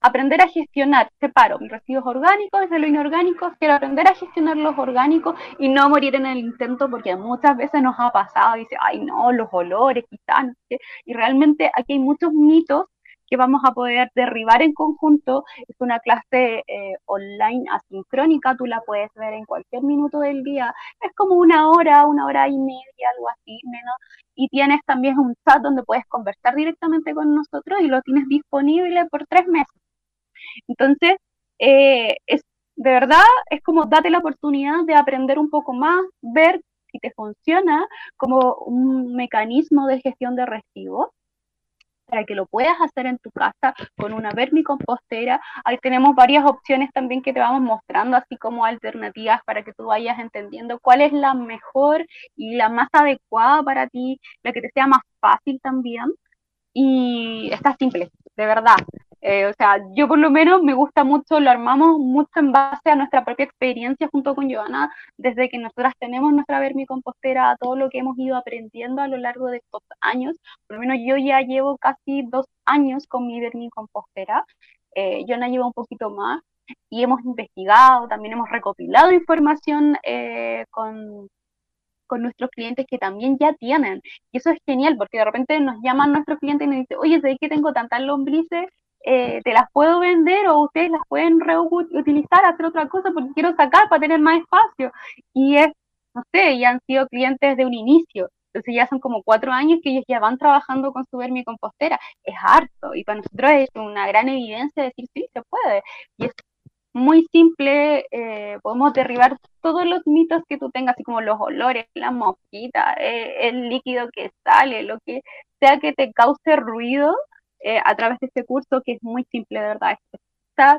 aprender a gestionar, separo mis residuos orgánicos de los inorgánicos, quiero aprender a gestionar los orgánicos y no morir en el intento porque muchas veces nos ha pasado, dice, ay no, los olores, quizás, y realmente aquí hay muchos mitos que vamos a poder derribar en conjunto. Es una clase eh, online asincrónica, tú la puedes ver en cualquier minuto del día. Es como una hora, una hora y media, algo así menos. Y tienes también un chat donde puedes conversar directamente con nosotros y lo tienes disponible por tres meses. Entonces, eh, es de verdad es como date la oportunidad de aprender un poco más, ver si te funciona como un mecanismo de gestión de residuos para que lo puedas hacer en tu casa con una vermicompostera. Ahí tenemos varias opciones también que te vamos mostrando, así como alternativas para que tú vayas entendiendo cuál es la mejor y la más adecuada para ti, la que te sea más fácil también. Y está simple, de verdad. Eh, o sea, yo por lo menos me gusta mucho, lo armamos mucho en base a nuestra propia experiencia junto con Joana, desde que nosotras tenemos nuestra vermicompostera, todo lo que hemos ido aprendiendo a lo largo de estos años. Por lo menos yo ya llevo casi dos años con mi vermicompostera, eh, Joana lleva un poquito más y hemos investigado, también hemos recopilado información eh, con con nuestros clientes que también ya tienen. Y eso es genial, porque de repente nos llaman nuestros clientes y nos dicen, oye, sé que tengo tantas lombrices eh, te las puedo vender o ustedes las pueden reutilizar, hacer otra cosa porque quiero sacar para tener más espacio. Y es, no sé, ya han sido clientes de un inicio. Entonces ya son como cuatro años que ellos ya van trabajando con su vermicompostera. Es harto y para nosotros es una gran evidencia de decir, sí, se puede. Y es muy simple, eh, podemos derribar todos los mitos que tú tengas, así como los olores, la mosquita, eh, el líquido que sale, lo que sea que te cause ruido, eh, a través de este curso que es muy simple, de verdad. Es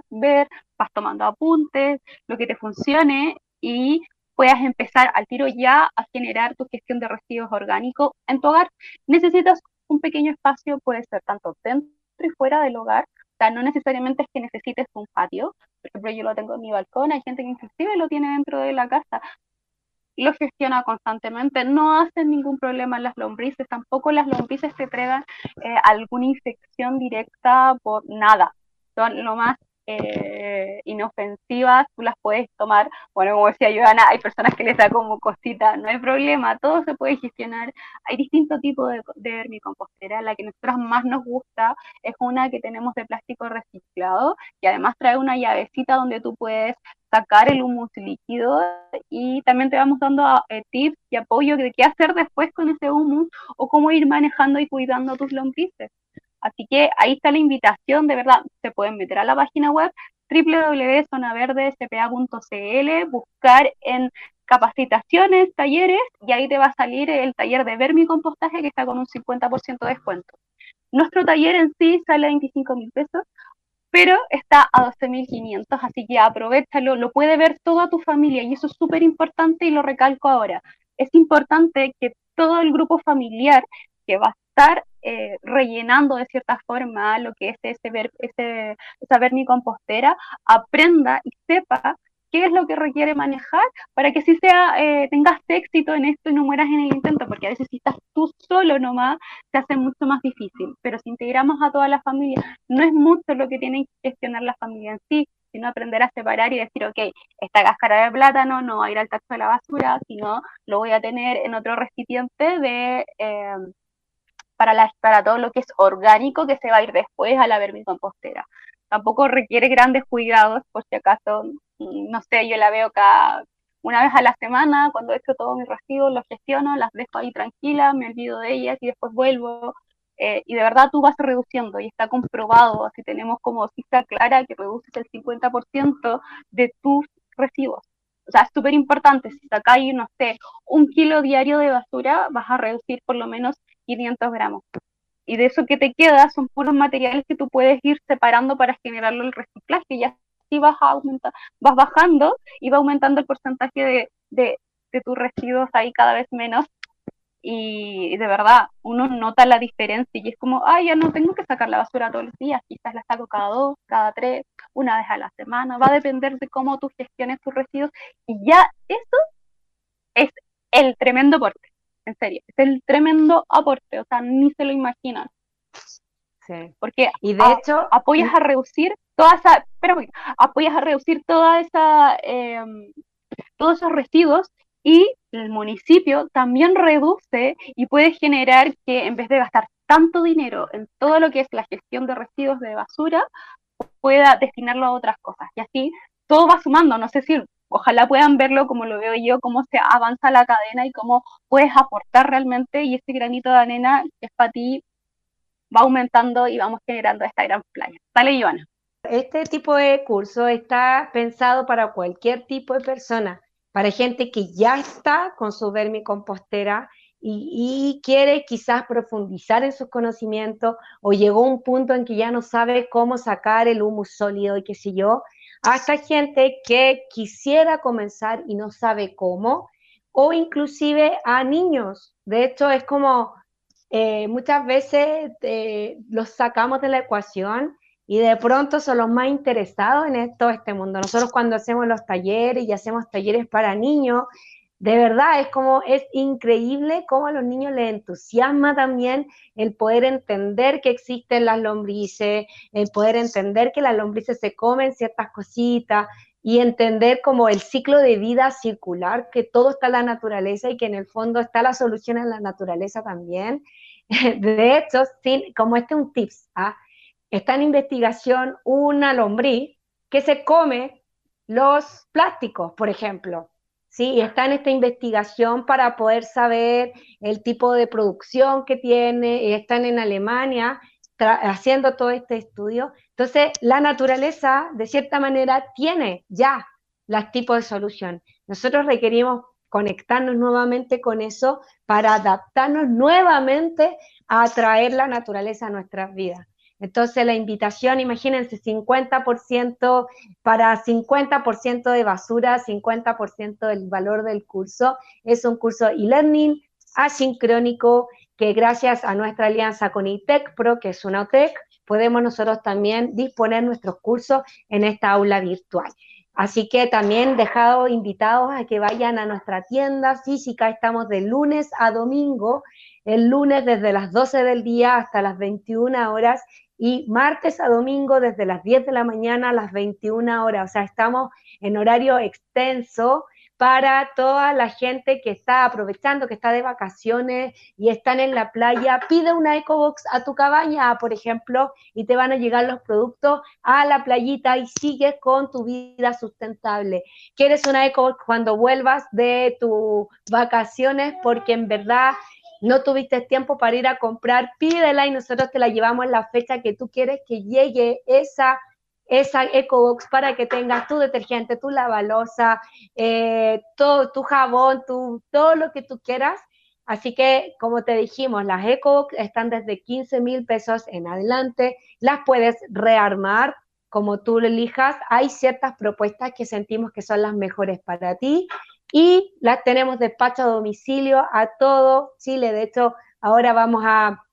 ver, vas tomando apuntes, lo que te funcione y puedas empezar al tiro ya a generar tu gestión de residuos orgánicos en tu hogar. Necesitas un pequeño espacio, puede ser tanto dentro y fuera del hogar. O sea, no necesariamente es que necesites un patio. Ejemplo, yo lo tengo en mi balcón, hay gente que inclusive lo tiene dentro de la casa lo gestiona constantemente, no hacen ningún problema en las lombrices, tampoco las lombrices te traigan eh, alguna infección directa por nada, son lo más eh, inofensivas, tú las puedes tomar, bueno, como decía Joana, hay personas que les da como cosita, no hay problema, todo se puede gestionar, hay distintos tipos de, de vermicompostera, la que nosotros más nos gusta es una que tenemos de plástico reciclado y además trae una llavecita donde tú puedes sacar el humus líquido y también te vamos dando eh, tips y apoyo de qué hacer después con ese humus o cómo ir manejando y cuidando tus lombrices. Así que ahí está la invitación, de verdad, se pueden meter a la página web www.zonaverdespa.cl, buscar en capacitaciones, talleres, y ahí te va a salir el taller de vermicompostaje que está con un 50% de descuento. Nuestro taller en sí sale a 25 mil pesos, pero está a 12.500, así que aprovechalo, lo puede ver toda tu familia y eso es súper importante y lo recalco ahora. Es importante que todo el grupo familiar que va a estar eh, rellenando de cierta forma lo que es ese, ver, ese, aprenda y sepa qué es lo que requiere manejar para que si sea, eh, tengas éxito en esto y no mueras en el intento, porque a veces si estás tú solo nomás, se hace mucho más difícil. Pero si integramos a toda la familia, no es mucho lo que tiene que gestionar la familia en sí, sino aprender a separar y decir, ok, esta cáscara de plátano no va a ir al tacho de la basura, sino lo voy a tener en otro recipiente de... Eh, para, la, para todo lo que es orgánico que se va a ir después a la vermicompostera. Tampoco requiere grandes cuidados, por si acaso no sé, yo la veo cada una vez a la semana, cuando he hecho todos mis residuos, los gestiono, las dejo ahí tranquilas, me olvido de ellas y después vuelvo. Eh, y de verdad tú vas reduciendo y está comprobado, así tenemos como cifra clara que reduces el 50% de tus residuos. O sea, es súper importante, si sacáis, no sé, un kilo diario de basura, vas a reducir por lo menos 500 gramos. Y de eso que te queda son puros materiales que tú puedes ir separando para generarlo el reciclaje, ya vas, a aumentar, vas bajando y va aumentando el porcentaje de, tus residuos ahí cada vez menos. Y de verdad, uno nota la diferencia y es como, ay, ya no tengo que sacar la basura todos los días, quizás la saco cada dos, cada tres, una vez a la semana, va a depender de cómo tú gestiones tus residuos. Y ya eso es el tremendo aporte, en serio, es el tremendo aporte, o sea, ni se lo imaginan. Sí. Porque y de hecho apoyas a reducir toda esa, pero apoyas a reducir toda esa, em, todos esos residuos y el municipio también reduce y puede generar que en vez de gastar tanto dinero en todo lo que es la gestión de residuos de basura, pueda destinarlo a otras cosas. Y así todo va sumando, no sé si ojalá puedan verlo como lo veo yo, cómo se avanza la cadena y cómo puedes aportar realmente y ese granito de arena que es para ti va aumentando y vamos generando esta gran playa. Dale, Joana. Este tipo de curso está pensado para cualquier tipo de persona, para gente que ya está con su vermicompostera y, y quiere quizás profundizar en sus conocimientos o llegó a un punto en que ya no sabe cómo sacar el humus sólido y qué sé yo, hasta gente que quisiera comenzar y no sabe cómo, o inclusive a niños. De hecho, es como eh, muchas veces eh, los sacamos de la ecuación y de pronto son los más interesados en todo este mundo. Nosotros cuando hacemos los talleres y hacemos talleres para niños, de verdad es como, es increíble cómo a los niños les entusiasma también el poder entender que existen las lombrices, el poder entender que las lombrices se comen ciertas cositas y entender como el ciclo de vida circular, que todo está en la naturaleza y que en el fondo está la solución en la naturaleza también. De hecho, como este es un tips, ¿ah? está en investigación una lombriz que se come los plásticos, por ejemplo. ¿Sí? Y está en esta investigación para poder saber el tipo de producción que tiene. Están en Alemania haciendo todo este estudio. Entonces, la naturaleza, de cierta manera, tiene ya los tipos de solución. Nosotros requerimos conectarnos nuevamente con eso para adaptarnos nuevamente a atraer la naturaleza a nuestras vidas. Entonces la invitación, imagínense, 50% para 50% de basura, 50% del valor del curso. Es un curso e-learning asincrónico que gracias a nuestra alianza con ITEC Pro, que es una OTEC, podemos nosotros también disponer nuestros cursos en esta aula virtual. Así que también dejado invitados a que vayan a nuestra tienda física. Estamos de lunes a domingo, el lunes desde las 12 del día hasta las 21 horas y martes a domingo desde las 10 de la mañana a las 21 horas. O sea, estamos en horario extenso para toda la gente que está aprovechando, que está de vacaciones y están en la playa. Pide una EcoBox a tu cabaña, por ejemplo, y te van a llegar los productos a la playita y sigues con tu vida sustentable. ¿Quieres una EcoBox cuando vuelvas de tus vacaciones? Porque en verdad no tuviste tiempo para ir a comprar, pídela y nosotros te la llevamos la fecha que tú quieres que llegue esa, esa EcoBox para que tengas tu detergente, tu lavalosa, eh, todo, tu jabón, tu, todo lo que tú quieras. Así que, como te dijimos, las EcoBox están desde 15 mil pesos en adelante. Las puedes rearmar como tú lo elijas. Hay ciertas propuestas que sentimos que son las mejores para ti y la tenemos despacho a domicilio a todo Chile. De hecho, ahora vamos a,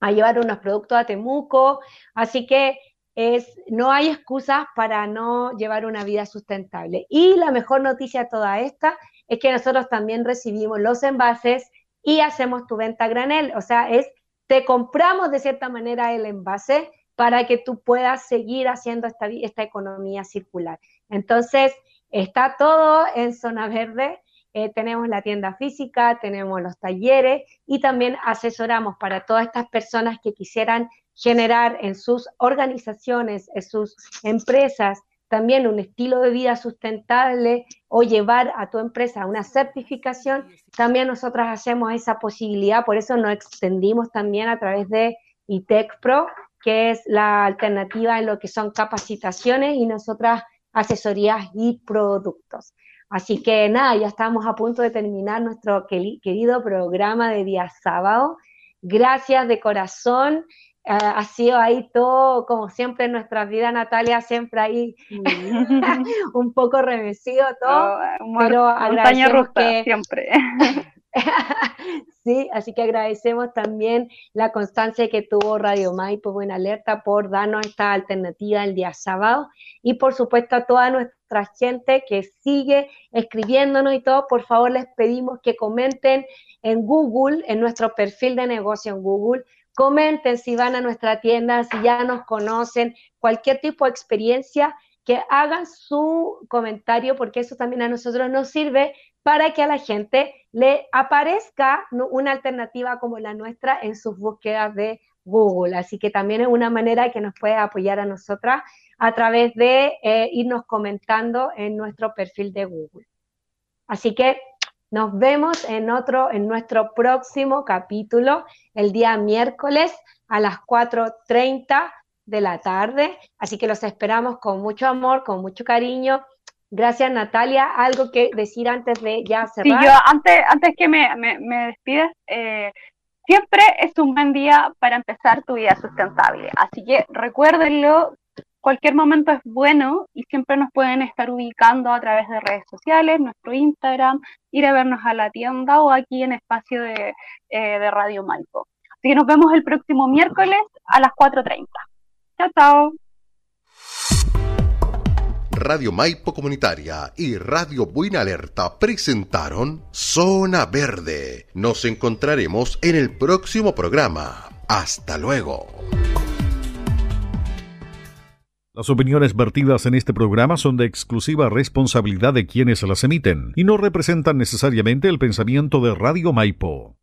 llevar unos productos a Temuco, así que es, no hay excusas para no llevar una vida sustentable. Y la mejor noticia de toda esta es que nosotros también recibimos los envases y hacemos tu venta granel. O sea, es, te compramos de cierta manera el envase para que tú puedas seguir haciendo esta, esta economía circular. Entonces, Está todo en zona verde. Eh, tenemos la tienda física, tenemos los talleres y también asesoramos para todas estas personas que quisieran generar en sus organizaciones, en sus empresas, también un estilo de vida sustentable o llevar a tu empresa una certificación, también nosotras hacemos esa posibilidad, por eso nos extendimos también a través de ITEC Pro, que es la alternativa en lo que son capacitaciones y nosotras asesorías y productos. Así que nada, ya estamos a punto de terminar nuestro querido programa de día sábado. Gracias de corazón. Eh, ha sido ahí todo, como siempre en nuestra vida, Natalia, siempre ahí un poco revestido todo, oh, pero que siempre. sí, así que agradecemos también la constancia que tuvo Radio Maipo Buena Alerta por darnos esta alternativa el día sábado. Y por supuesto a toda nuestra gente que sigue escribiéndonos y todo, por favor les pedimos que comenten en Google, en nuestro perfil de negocio en Google, comenten si van a nuestra tienda, si ya nos conocen, cualquier tipo de experiencia que hagan su comentario porque eso también a nosotros nos sirve para que a la gente le aparezca una alternativa como la nuestra en sus búsquedas de Google. Así que también es una manera que nos puede apoyar a nosotras a través de eh, irnos comentando en nuestro perfil de Google. Así que nos vemos en otro, en nuestro próximo capítulo, el día miércoles a las 4.30 de la tarde, así que los esperamos con mucho amor, con mucho cariño. Gracias Natalia, algo que decir antes de ya cerrar. Sí, yo antes, antes que me, me, despides, eh, siempre es un buen día para empezar tu vida sustentable, así que recuérdenlo, cualquier momento es bueno y siempre nos pueden estar ubicando a través de redes sociales, nuestro Instagram, ir a vernos a la tienda o aquí en espacio de, eh, de Radio Malco. Así que nos vemos el próximo miércoles a las 4.30. Chao, chao. Radio Maipo Comunitaria y Radio Buena Alerta presentaron Zona Verde. Nos encontraremos en el próximo programa. Hasta luego. Las opiniones vertidas en este programa son de exclusiva responsabilidad de quienes las emiten y no representan necesariamente el pensamiento de Radio Maipo.